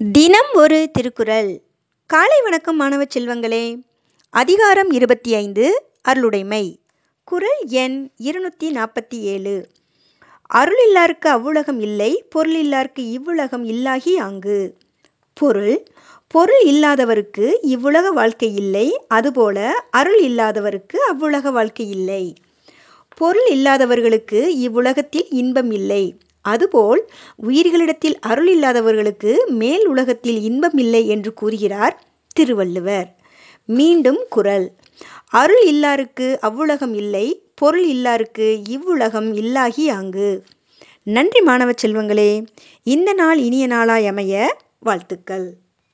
தினம் ஒரு திருக்குறள். காலை வணக்கம் மாணவ செல்வங்களே. அதிகாரம் இருபத்தி ஐந்து அருளுடைமை. குறள் எண் இருநூற்றி நாற்பத்தி ஏழு. அருள் இல்லாருக்கு அவ்வுலகம் இல்லை பொருள் இல்லாருக்கு இவ்வுலகம் இல்லாகி ஆங்கு. பொருள் பொருள் இல்லாதவருக்கு இவ்வுலக வாழ்க்கை இல்லை அதுபோல அருள் இல்லாதவருக்கு அவ்வுலக வாழ்க்கை இல்லை. பொருள் இல்லாதவர்களுக்கு இவ்வுலகத்தில் இன்பம் இல்லை. அதுபோல் உயிர்களிடத்தில் அருள் இல்லாதவர்களுக்கு மேல் உலகத்தில் இன்பம் இல்லை என்று கூறுகிறார் திருவள்ளுவர். மீண்டும் குரல். அருள் இல்லாருக்கு அவ்வுலகம் இல்லை பொருள் இல்லாருக்கு இவ்வுலகம் இல்லாகி ஆங்கு. நன்றி மாணவ செல்வங்களே இந்த நாள் இனிய நாளாய் அமைய வாழ்த்துக்கள்.